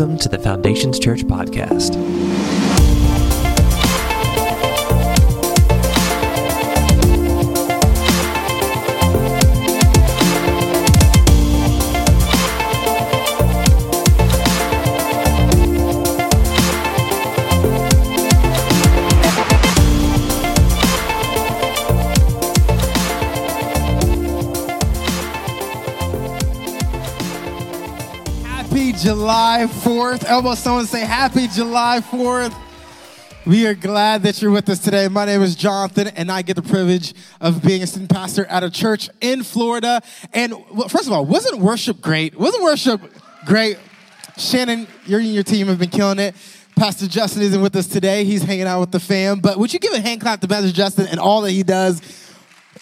Welcome to the Foundations Church podcast. Happy July 4th. Elbow someone say Happy July 4th. We are glad that you're with us today. My name is Jonathan, and I get the privilege of being a student pastor at a church in Florida. And first of all, wasn't worship great? Wasn't worship great? Shannon, you and your team have been killing it. Pastor Justin isn't with us today. He's hanging out with the fam. But would you give a hand clap to Pastor Justin and all that he does?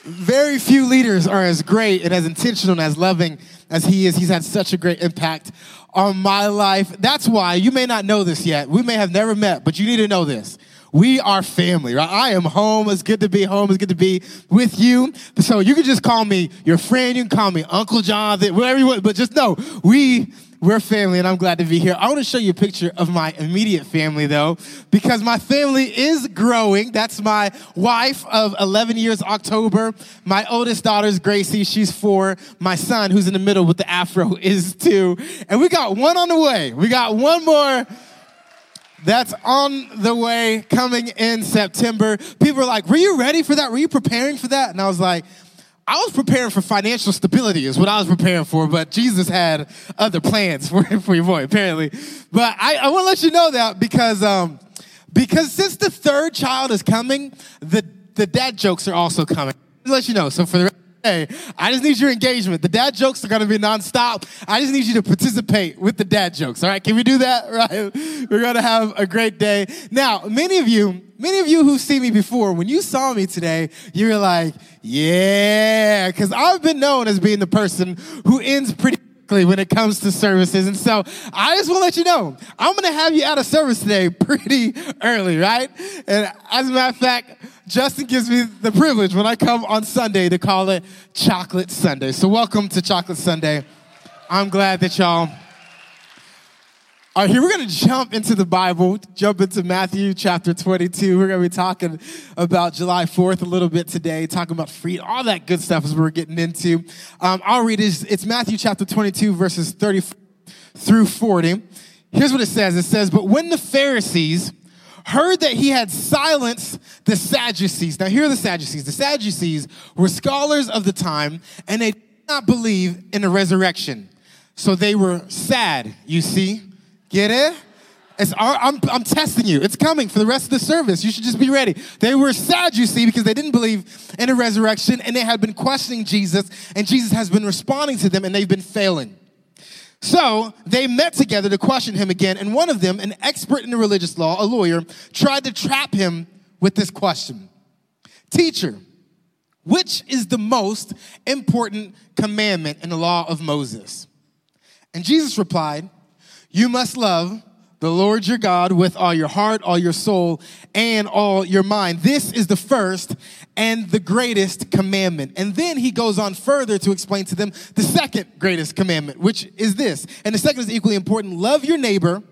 Very few leaders are as great and as intentional and as loving as he is. He's had such a great impact on my life. That's why you may not know this yet. We may have never met, but you need to know this. We are family, right? I am home. It's good to be home. It's good to be with you. So you can just call me your friend. You can call me Uncle Jonathan, whatever you want. But just know we we're family, and I'm glad to be here. I want to show you a picture of my immediate family, though, because my family is growing. That's my wife of 11 years, October. My oldest daughter is Gracie. She's four. My son, who's in the middle with the afro, is two. And we got one on the way. We got one more that's on the way coming in September. People are like, Were you ready for that? Were you preparing for that? And I was like, I was preparing for financial stability, is what I was preparing for, but Jesus had other plans for, for your boy, apparently. But I, I want to let you know that because, um, because since the third child is coming, the, the dad jokes are also coming. Let you know. So for the I just need your engagement. The dad jokes are going to be nonstop. I just need you to participate with the dad jokes. All right, can we do that? Right? We're going to have a great day. Now, many of you, many of you who've seen me before, when you saw me today, you were like, "Yeah," because I've been known as being the person who ends pretty when it comes to services. And so I just want to let you know, I'm going to have you out of service today pretty early, right? And as a matter of fact, Justin gives me the privilege when I come on Sunday to call it Chocolate Sunday. So welcome to Chocolate Sunday. I'm glad that y'all all right, here we're going to jump into the Bible, jump into Matthew chapter 22. We're going to be talking about July 4th a little bit today, talking about freedom, all that good stuff as we're getting into. Um, I'll read it. It's Matthew chapter 22, verses 30 through 40. Here's what it says It says, But when the Pharisees heard that he had silenced the Sadducees, now here are the Sadducees. The Sadducees were scholars of the time, and they did not believe in a resurrection. So they were sad, you see. Get it? It's, I'm, I'm testing you. It's coming for the rest of the service. You should just be ready. They were sad, you see, because they didn't believe in a resurrection and they had been questioning Jesus, and Jesus has been responding to them and they've been failing. So they met together to question him again, and one of them, an expert in the religious law, a lawyer, tried to trap him with this question Teacher, which is the most important commandment in the law of Moses? And Jesus replied, you must love the Lord your God with all your heart, all your soul, and all your mind. This is the first and the greatest commandment. And then he goes on further to explain to them the second greatest commandment, which is this. And the second is equally important love your neighbor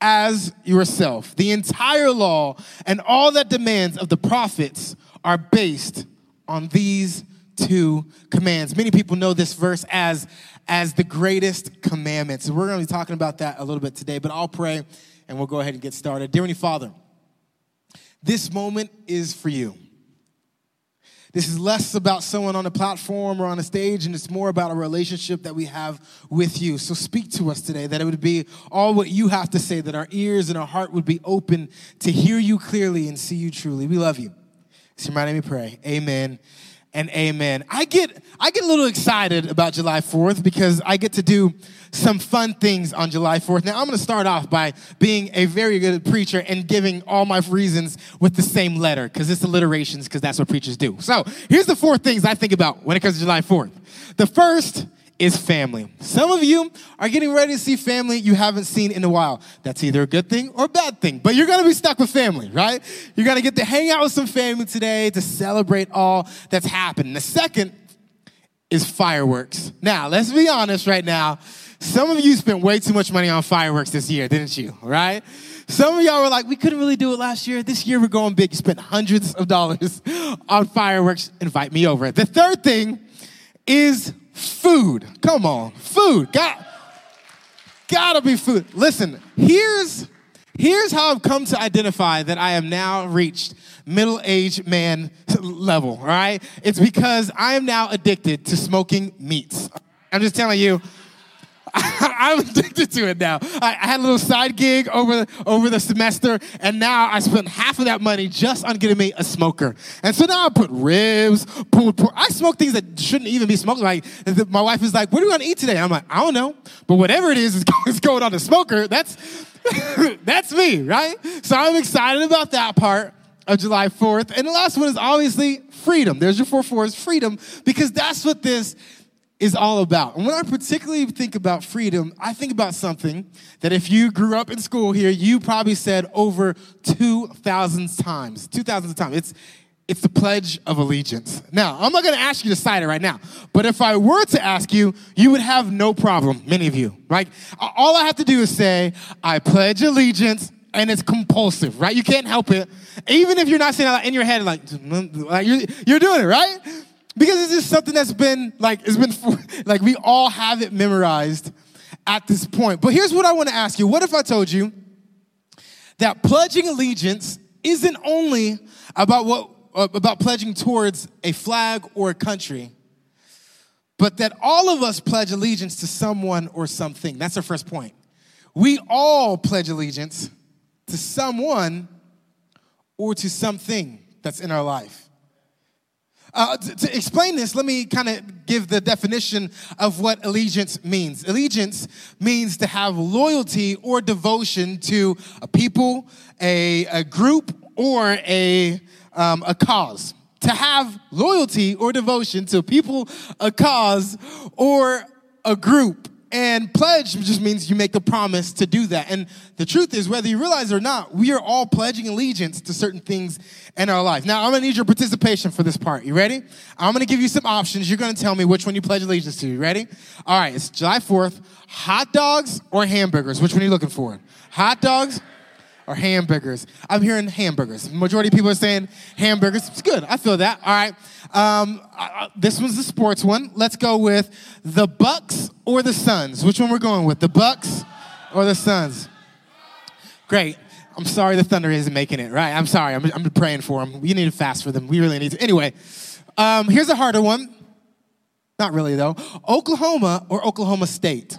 as yourself. The entire law and all that demands of the prophets are based on these two commands. Many people know this verse as as the greatest commandment. So we're going to be talking about that a little bit today, but I'll pray and we'll go ahead and get started. Dear Heavenly Father, this moment is for you. This is less about someone on a platform or on a stage, and it's more about a relationship that we have with you. So speak to us today, that it would be all what you have to say, that our ears and our heart would be open to hear you clearly and see you truly. We love you. So you might let me pray. Amen and amen. I get I get a little excited about July 4th because I get to do some fun things on July 4th. Now I'm going to start off by being a very good preacher and giving all my reasons with the same letter because it's alliterations because that's what preachers do. So, here's the four things I think about when it comes to July 4th. The first is family. Some of you are getting ready to see family you haven't seen in a while. That's either a good thing or a bad thing, but you're gonna be stuck with family, right? You're gonna get to hang out with some family today to celebrate all that's happened. The second is fireworks. Now, let's be honest right now. Some of you spent way too much money on fireworks this year, didn't you? Right? Some of y'all were like, we couldn't really do it last year. This year we're going big. You spent hundreds of dollars on fireworks. Invite me over. The third thing is food. Come on, food. Got, gotta be food. Listen, here's here's how I've come to identify that I am now reached middle-aged man level, all right? It's because I am now addicted to smoking meats. I'm just telling you, I'm addicted to it now. I, I, had a little side gig over over the semester, and now I spent half of that money just on getting me a smoker. And so now I put ribs, pulled pork. I smoke things that shouldn't even be smoked. Like my wife is like, "What are we gonna eat today?" I'm like, "I don't know, but whatever it it's is going on the smoker. That's that's me, right?" So I'm excited about that part of July 4th. And the last one is obviously freedom. There's your four fours, freedom, because that's what this is all about. And when I particularly think about freedom, I think about something that if you grew up in school here, you probably said over 2,000 times. 2,000 times. It's, it's the Pledge of Allegiance. Now, I'm not gonna ask you to cite it right now, but if I were to ask you, you would have no problem, many of you. right? all I have to do is say, I pledge allegiance, and it's compulsive, right? You can't help it. Even if you're not saying it in your head, like, like you're, you're doing it, right? Because it's just something that's been like, it's been, like, we all have it memorized at this point. But here's what I want to ask you What if I told you that pledging allegiance isn't only about what, uh, about pledging towards a flag or a country, but that all of us pledge allegiance to someone or something? That's our first point. We all pledge allegiance to someone or to something that's in our life. Uh, to, to, explain this, let me kind of give the definition of what allegiance means. Allegiance means to have loyalty or devotion to a people, a, a group, or a, um, a cause. To have loyalty or devotion to people, a cause, or a group. And pledge just means you make a promise to do that. And the truth is, whether you realize it or not, we are all pledging allegiance to certain things in our life. Now, I'm gonna need your participation for this part. You ready? I'm gonna give you some options. You're gonna tell me which one you pledge allegiance to. You ready? All right, it's July 4th. Hot dogs or hamburgers? Which one are you looking for? Hot dogs or hamburgers? I'm hearing hamburgers. Majority of people are saying hamburgers. It's good. I feel that. All right. Um, uh, this one's the sports one. Let's go with the Bucks or the Suns. Which one we're going with? The Bucks or the Suns? Great. I'm sorry the Thunder isn't making it, right? I'm sorry. I'm, I'm praying for them. We need to fast for them. We really need to. Anyway, um, here's a harder one. Not really, though. Oklahoma or Oklahoma State?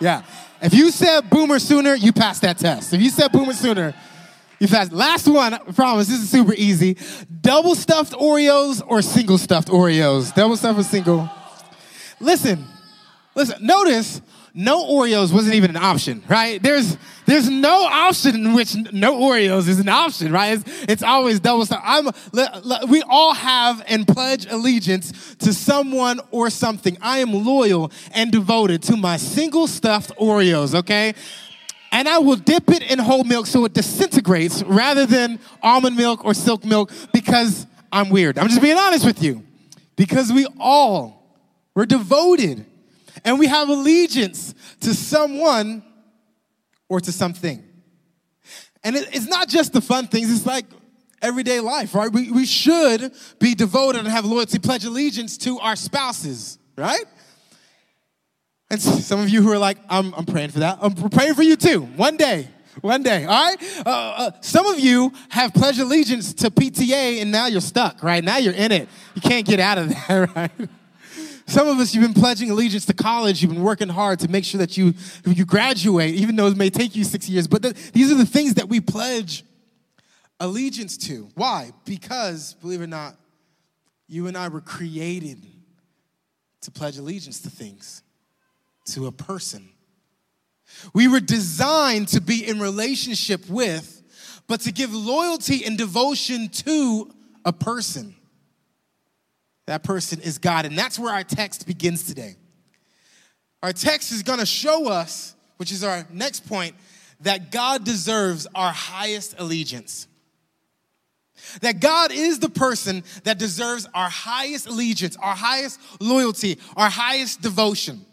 Yeah. If you said boomer sooner, you passed that test. If you said boomer sooner, you passed. Last one, I promise, this is super easy. Double stuffed Oreos or single stuffed Oreos? Double stuffed or single? Listen, listen, notice no Oreos wasn't even an option, right? There's there's no option in which no Oreos is an option, right? It's, it's always double stuff. I'm we all have and pledge allegiance to someone or something. I am loyal and devoted to my single stuffed Oreos, okay? And I will dip it in whole milk so it disintegrates rather than almond milk or silk milk because I'm weird. I'm just being honest with you. Because we all we're devoted and we have allegiance to someone or to something. And it, it's not just the fun things, it's like everyday life, right? We, we should be devoted and have loyalty, pledge allegiance to our spouses, right? And some of you who are like, I'm, I'm praying for that. I'm praying for you too. One day, one day, all right? Uh, uh, some of you have pledged allegiance to PTA and now you're stuck, right? Now you're in it. You can't get out of there, right? Some of us, you've been pledging allegiance to college. You've been working hard to make sure that you, you graduate, even though it may take you six years. But the, these are the things that we pledge allegiance to. Why? Because, believe it or not, you and I were created to pledge allegiance to things, to a person. We were designed to be in relationship with, but to give loyalty and devotion to a person. That person is God. And that's where our text begins today. Our text is going to show us, which is our next point, that God deserves our highest allegiance. That God is the person that deserves our highest allegiance, our highest loyalty, our highest devotion.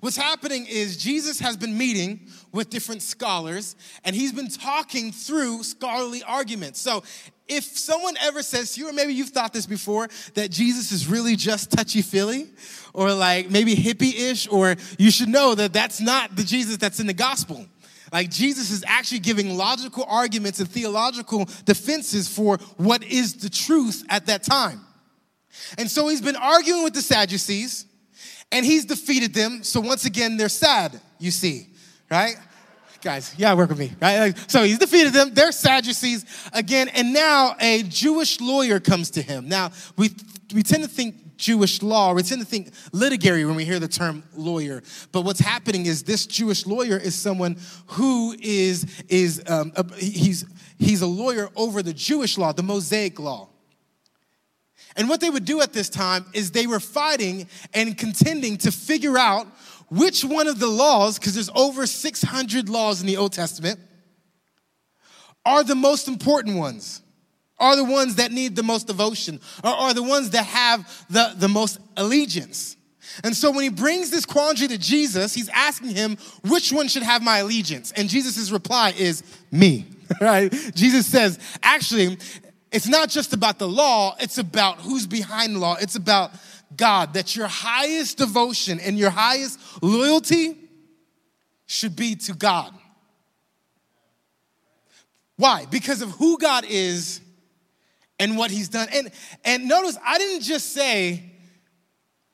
What's happening is Jesus has been meeting with different scholars and he's been talking through scholarly arguments. So if someone ever says to you, or maybe you've thought this before, that Jesus is really just touchy feely or like maybe hippie ish, or you should know that that's not the Jesus that's in the gospel. Like Jesus is actually giving logical arguments and theological defenses for what is the truth at that time. And so he's been arguing with the Sadducees and he's defeated them. So once again, they're sad, you see, right? Guys, yeah, work with me, right? So he's defeated them. They're Sadducees again, and now a Jewish lawyer comes to him. Now we we tend to think Jewish law. We tend to think litigary when we hear the term lawyer. But what's happening is this Jewish lawyer is someone who is, is um, a, he's, he's a lawyer over the Jewish law, the Mosaic law. And what they would do at this time is they were fighting and contending to figure out which one of the laws, because there's over 600 laws in the Old Testament, are the most important ones are the ones that need the most devotion, or are the ones that have the, the most allegiance. And so when he brings this quandary to Jesus, he's asking him, which one should have my allegiance? And Jesus' reply is, me, right? Jesus says, actually, it's not just about the law, it's about who's behind the law. It's about God, that your highest devotion and your highest loyalty should be to God. Why? Because of who God is and what he's done. And, and notice, I didn't just say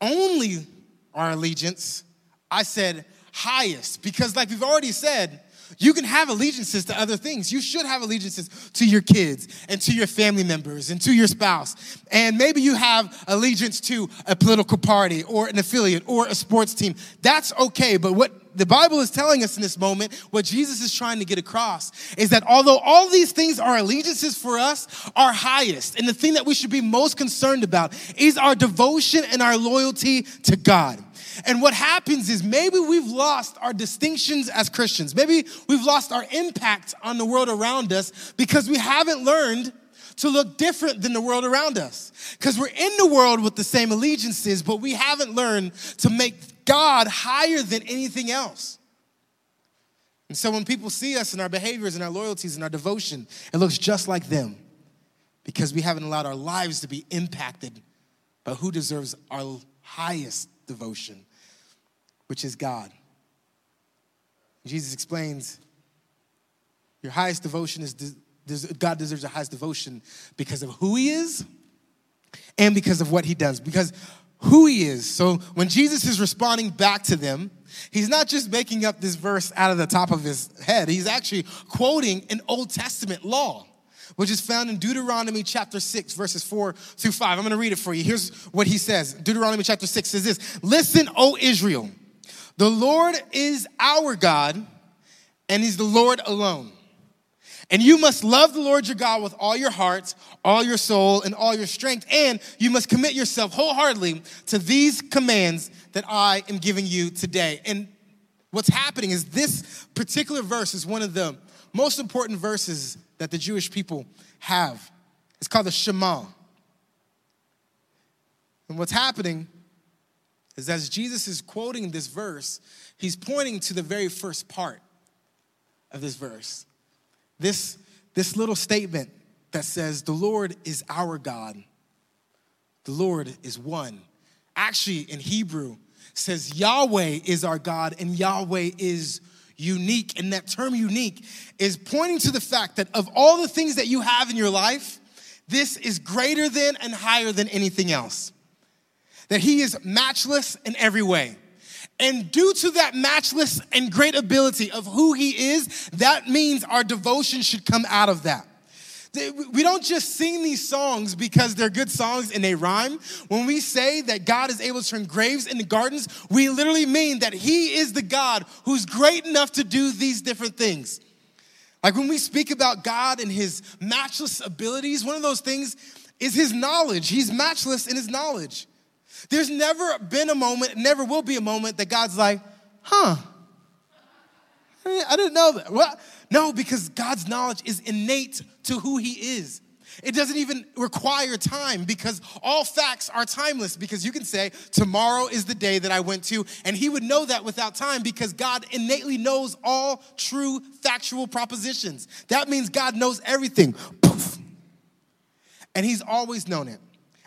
only our allegiance, I said highest, because like we've already said, you can have allegiances to other things. You should have allegiances to your kids and to your family members and to your spouse. And maybe you have allegiance to a political party or an affiliate or a sports team. That's okay. But what the Bible is telling us in this moment, what Jesus is trying to get across is that although all these things are allegiances for us, our highest and the thing that we should be most concerned about is our devotion and our loyalty to God. And what happens is maybe we've lost our distinctions as Christians. Maybe we've lost our impact on the world around us because we haven't learned to look different than the world around us. Because we're in the world with the same allegiances, but we haven't learned to make God higher than anything else. And so when people see us and our behaviors and our loyalties and our devotion, it looks just like them because we haven't allowed our lives to be impacted by who deserves our highest devotion, which is God. Jesus explains your highest devotion is God deserves the highest devotion because of who he is and because of what he does. Because who he is. So when Jesus is responding back to them, he's not just making up this verse out of the top of his head, he's actually quoting an Old Testament law. Which is found in Deuteronomy chapter 6, verses 4 through 5. I'm gonna read it for you. Here's what he says Deuteronomy chapter 6 says this Listen, O Israel, the Lord is our God, and he's the Lord alone. And you must love the Lord your God with all your heart, all your soul, and all your strength. And you must commit yourself wholeheartedly to these commands that I am giving you today. And what's happening is this particular verse is one of the most important verses that the Jewish people have. It's called the Shema. And what's happening is as Jesus is quoting this verse, he's pointing to the very first part of this verse this, this little statement that says, The Lord is our God, the Lord is one. Actually, in Hebrew, says Yahweh is our God and Yahweh is unique. And that term unique is pointing to the fact that of all the things that you have in your life, this is greater than and higher than anything else. That He is matchless in every way. And due to that matchless and great ability of who he is, that means our devotion should come out of that. We don't just sing these songs because they're good songs and they rhyme. When we say that God is able to turn graves into gardens, we literally mean that He is the God who's great enough to do these different things. Like when we speak about God and His matchless abilities, one of those things is His knowledge. He's matchless in His knowledge. There's never been a moment, never will be a moment that God's like, huh, Eh, I didn't know that. What? No, because God's knowledge is innate to who He is. It doesn't even require time because all facts are timeless. Because you can say, Tomorrow is the day that I went to, and He would know that without time because God innately knows all true factual propositions. That means God knows everything. Poof. And He's always known it.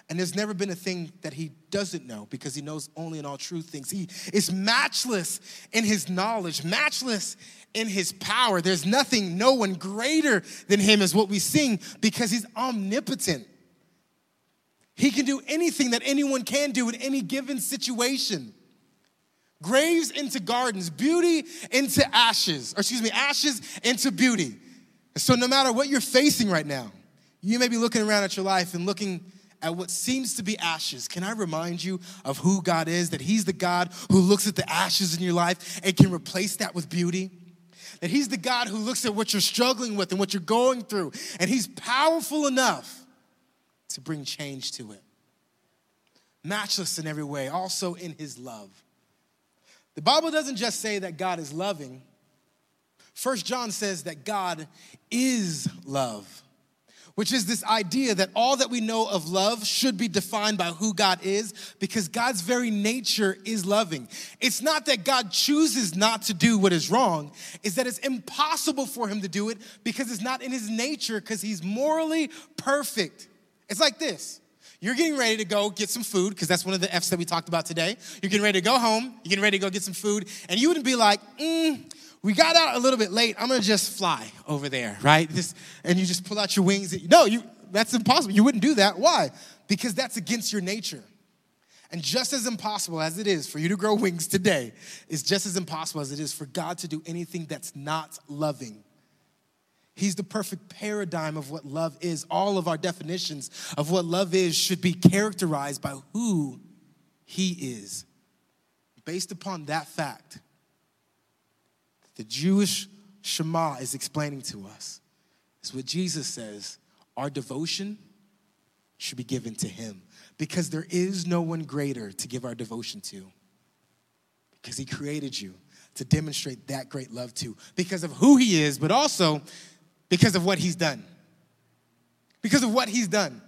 And there's never been a thing that he doesn't know because he knows only in all true things. He is matchless in his knowledge, matchless in his power. There's nothing, no one greater than him, is what we sing because he's omnipotent. He can do anything that anyone can do in any given situation. Graves into gardens, beauty into ashes, or excuse me, ashes into beauty. So, no matter what you're facing right now, you may be looking around at your life and looking at what seems to be ashes, can I remind you of who God is? That He's the God who looks at the ashes in your life and can replace that with beauty? That He's the God who looks at what you're struggling with and what you're going through, and He's powerful enough to bring change to it. Matchless in every way, also in His love. The Bible doesn't just say that God is loving. First John says that God is love which is this idea that all that we know of love should be defined by who God is because God's very nature is loving. It's not that God chooses not to do what is wrong, it's that it's impossible for him to do it because it's not in his nature because he's morally perfect. It's like this. You're getting ready to go get some food, because that's one of the F's that we talked about today. You're getting ready to go home, you're getting ready to go get some food, and you wouldn't be like, mm, we got out a little bit late. I'm gonna just fly over there, right? This, and you just pull out your wings. No, you, that's impossible. You wouldn't do that. Why? Because that's against your nature. And just as impossible as it is for you to grow wings today, is just as impossible as it is for God to do anything that's not loving. He's the perfect paradigm of what love is. All of our definitions of what love is should be characterized by who He is. Based upon that fact, the Jewish Shema is explaining to us is what Jesus says our devotion should be given to Him because there is no one greater to give our devotion to because He created you to demonstrate that great love to because of who He is, but also because of what He's done. Because of what He's done.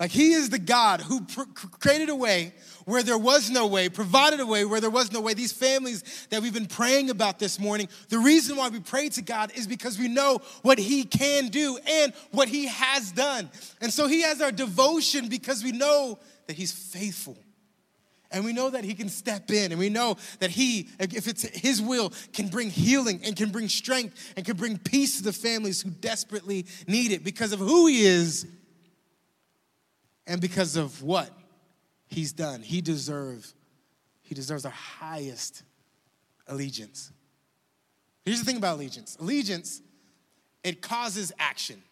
Like he is the God who pr- created a way where there was no way, provided a way where there was no way. These families that we've been praying about this morning, the reason why we pray to God is because we know what he can do and what he has done. And so he has our devotion because we know that he's faithful. And we know that he can step in, and we know that he, if it's his will, can bring healing and can bring strength and can bring peace to the families who desperately need it because of who he is and because of what he's done. He deserves he deserves our highest allegiance. Here's the thing about allegiance. Allegiance it causes action.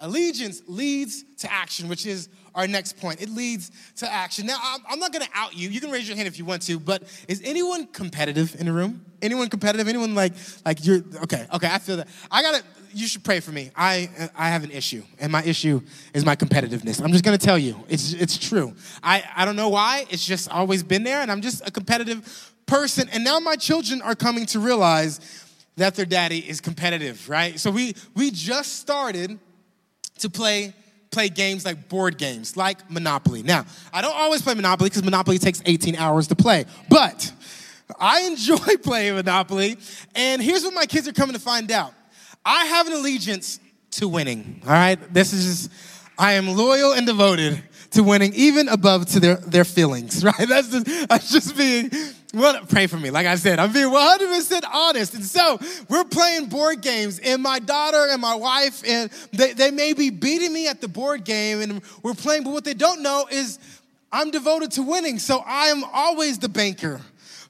Allegiance leads to action, which is our next point. It leads to action. Now, I'm not gonna out you. You can raise your hand if you want to, but is anyone competitive in the room? Anyone competitive? Anyone like, like you're, okay, okay, I feel that. I gotta, you should pray for me. I, I have an issue, and my issue is my competitiveness. I'm just gonna tell you, it's, it's true. I, I don't know why, it's just always been there, and I'm just a competitive person. And now my children are coming to realize that their daddy is competitive, right? So we, we just started to play play games like board games, like Monopoly. Now, I don't always play Monopoly because Monopoly takes 18 hours to play, but I enjoy playing Monopoly. And here's what my kids are coming to find out I have an allegiance to winning, all right? This is just, I am loyal and devoted to winning, even above to their, their feelings, right? That's just, that's just being well, pray for me. Like I said, I'm being 100% honest. And so we're playing board games, and my daughter and my wife, and they, they may be beating me at the board game, and we're playing, but what they don't know is I'm devoted to winning. So I am always the banker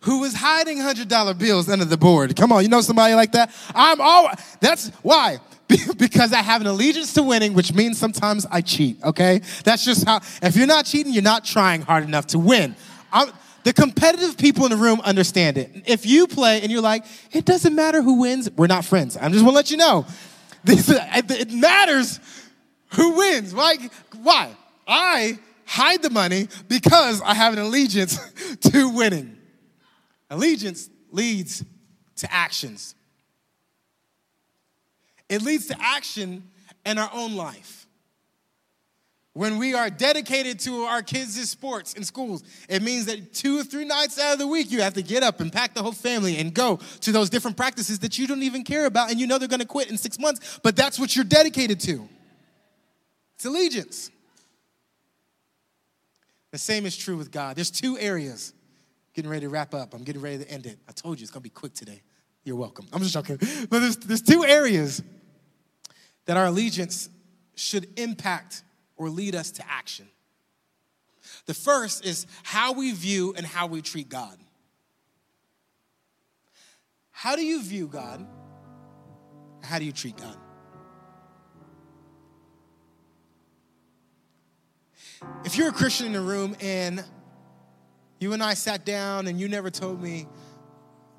who was hiding $100 bills under the board. Come on, you know somebody like that? I'm all, that's why. because I have an allegiance to winning, which means sometimes I cheat, okay? That's just how, if you're not cheating, you're not trying hard enough to win. I'm, the competitive people in the room understand it. If you play and you're like, it doesn't matter who wins, we're not friends. I'm just gonna let you know. This, it matters who wins. Why? Why? I hide the money because I have an allegiance to winning. Allegiance leads to actions. It leads to action in our own life. When we are dedicated to our kids' sports in schools, it means that two or three nights out of the week, you have to get up and pack the whole family and go to those different practices that you don't even care about and you know they're gonna quit in six months, but that's what you're dedicated to. It's allegiance. The same is true with God. There's two areas. Getting ready to wrap up. I'm getting ready to end it. I told you it's gonna be quick today. You're welcome. I'm just joking. But there's, there's two areas that our allegiance should impact or lead us to action. The first is how we view and how we treat God. How do you view God? How do you treat God? If you're a Christian in the room and you and I sat down and you never told me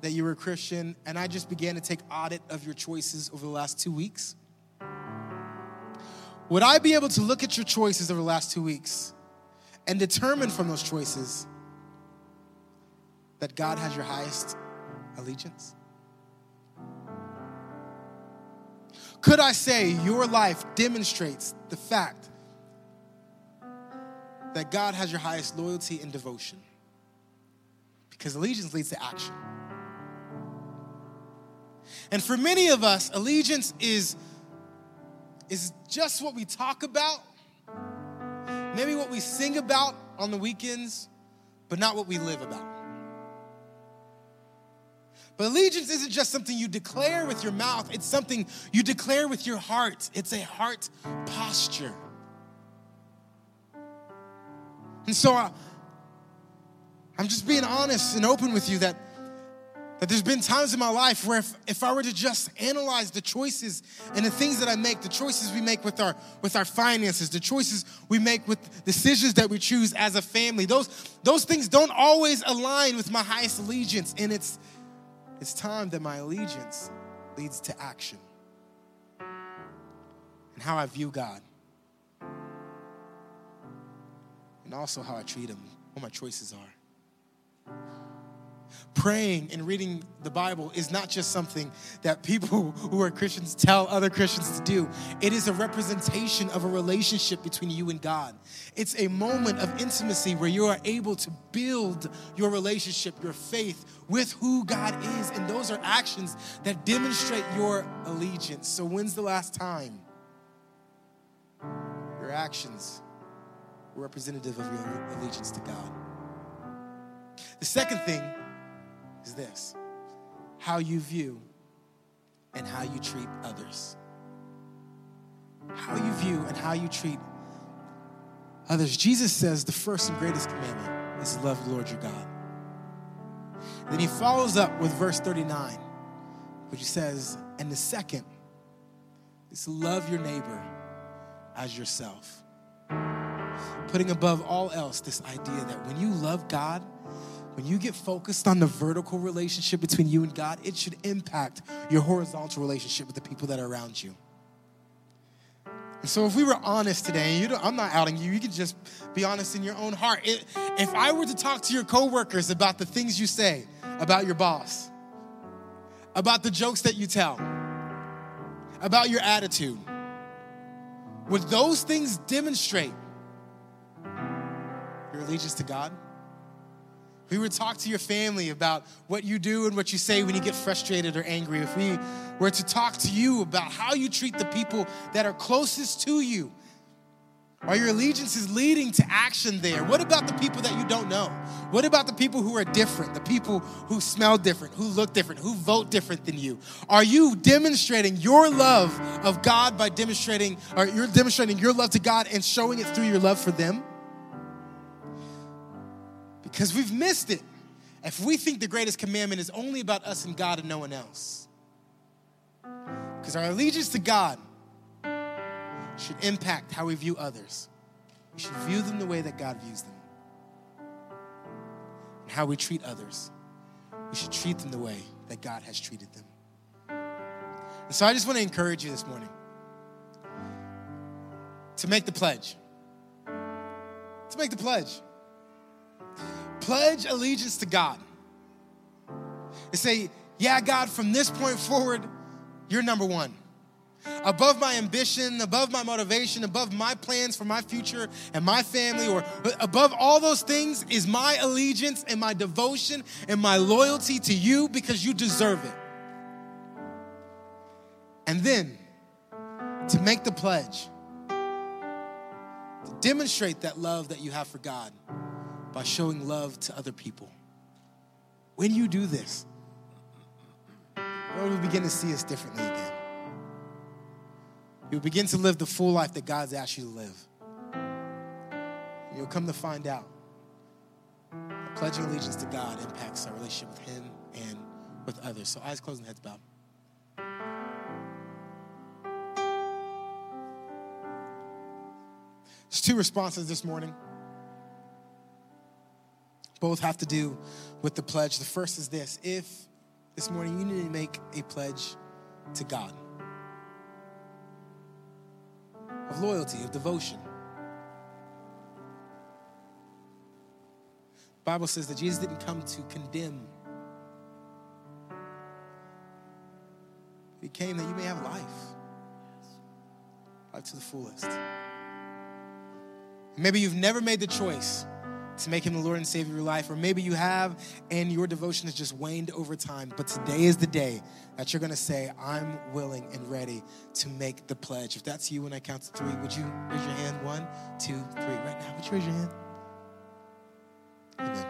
that you were a Christian, and I just began to take audit of your choices over the last two weeks, would I be able to look at your choices over the last two weeks and determine from those choices that God has your highest allegiance? Could I say your life demonstrates the fact that God has your highest loyalty and devotion? Because allegiance leads to action. And for many of us, allegiance is is just what we talk about, maybe what we sing about on the weekends, but not what we live about. But allegiance isn't just something you declare with your mouth, it's something you declare with your heart. It's a heart posture. And so I, I'm just being honest and open with you that that there's been times in my life where if, if I were to just analyze the choices and the things that I make, the choices we make with our with our finances, the choices we make with decisions that we choose as a family, those those things don't always align with my highest allegiance. And it's it's time that my allegiance leads to action. And how I view God. And also how I treat him, what my choices are praying and reading the Bible is not just something that people who are Christians tell other Christians to do. It is a representation of a relationship between you and God. It's a moment of intimacy where you are able to build your relationship, your faith with who God is. And those are actions that demonstrate your allegiance. So, when's the last time your actions were representative of your allegiance to God? The second thing is this how you view and how you treat others. How you view and how you treat others. Jesus says the first and greatest commandment is to love the Lord your God. Then he follows up with verse 39, which he says, and the second is to love your neighbor as yourself. Putting above all else this idea that when you love God, when you get focused on the vertical relationship between you and God, it should impact your horizontal relationship with the people that are around you. And so, if we were honest today, and I'm not outing you, you can just be honest in your own heart. It, if I were to talk to your coworkers about the things you say about your boss, about the jokes that you tell, about your attitude, would those things demonstrate your allegiance to God? We would talk to your family about what you do and what you say when you get frustrated or angry, if we were to talk to you about how you treat the people that are closest to you, are your allegiances leading to action there? What about the people that you don't know? What about the people who are different, the people who smell different, who look different, who vote different than you? Are you demonstrating your love of God by demonstrating, or you're demonstrating your love to God and showing it through your love for them? Because we've missed it. if we think the greatest commandment is only about us and God and no one else. Because our allegiance to God should impact how we view others. We should view them the way that God views them. And how we treat others, we should treat them the way that God has treated them. And so I just want to encourage you this morning to make the pledge. To make the pledge. Pledge allegiance to God. And say, yeah, God, from this point forward, you're number one. Above my ambition, above my motivation, above my plans for my future and my family, or above all those things is my allegiance and my devotion and my loyalty to you because you deserve it. And then to make the pledge, to demonstrate that love that you have for God by showing love to other people. When you do this, Lord will begin to see us differently again. You'll begin to live the full life that God's asked you to live. You'll come to find out pledging allegiance to God impacts our relationship with Him and with others. So, eyes closed and heads bowed. There's two responses this morning. Both have to do with the pledge. The first is this if this morning you need to make a pledge to God of loyalty, of devotion. The Bible says that Jesus didn't come to condemn. He came that you may have life. Life to the fullest. Maybe you've never made the choice to make him the Lord and Savior of your life, or maybe you have and your devotion has just waned over time. But today is the day that you're gonna say, I'm willing and ready to make the pledge. If that's you when I count to three, would you raise your hand? One, two, three. Right now, would you raise your hand? Amen.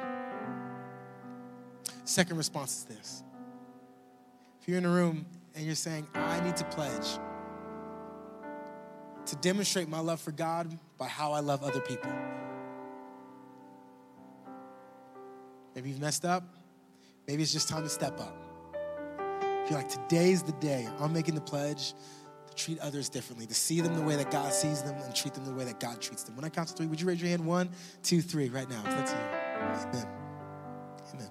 Second response is this. If you're in a room and you're saying, I need to pledge to demonstrate my love for God by how I love other people. Maybe you've messed up. Maybe it's just time to step up. If you're like, today's the day, I'm making the pledge to treat others differently, to see them the way that God sees them and treat them the way that God treats them. When I count to three, would you raise your hand? One, two, three, right now. That's you. Amen. Amen.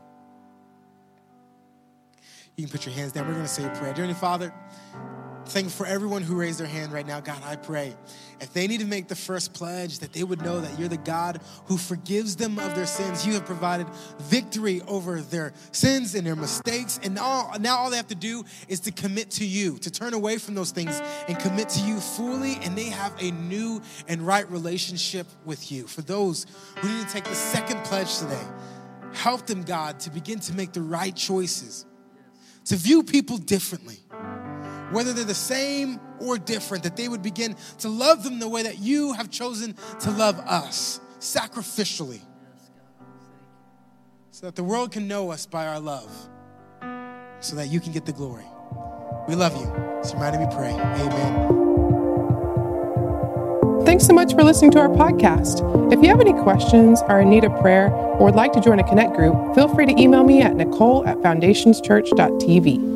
You can put your hands down. We're going to say a prayer. Dear Heavenly Father, You for everyone who raised their hand right now. God, I pray if they need to make the first pledge, that they would know that you're the God who forgives them of their sins. You have provided victory over their sins and their mistakes. And now, now all they have to do is to commit to you, to turn away from those things and commit to you fully. And they have a new and right relationship with you. For those who need to take the second pledge today, help them, God, to begin to make the right choices, to view people differently whether they're the same or different, that they would begin to love them the way that you have chosen to love us, sacrificially, so that the world can know us by our love, so that you can get the glory. We love you. It's reminding me pray. Amen. Thanks so much for listening to our podcast. If you have any questions, are in need of prayer, or would like to join a Connect group, feel free to email me at nicole at foundationschurch.tv.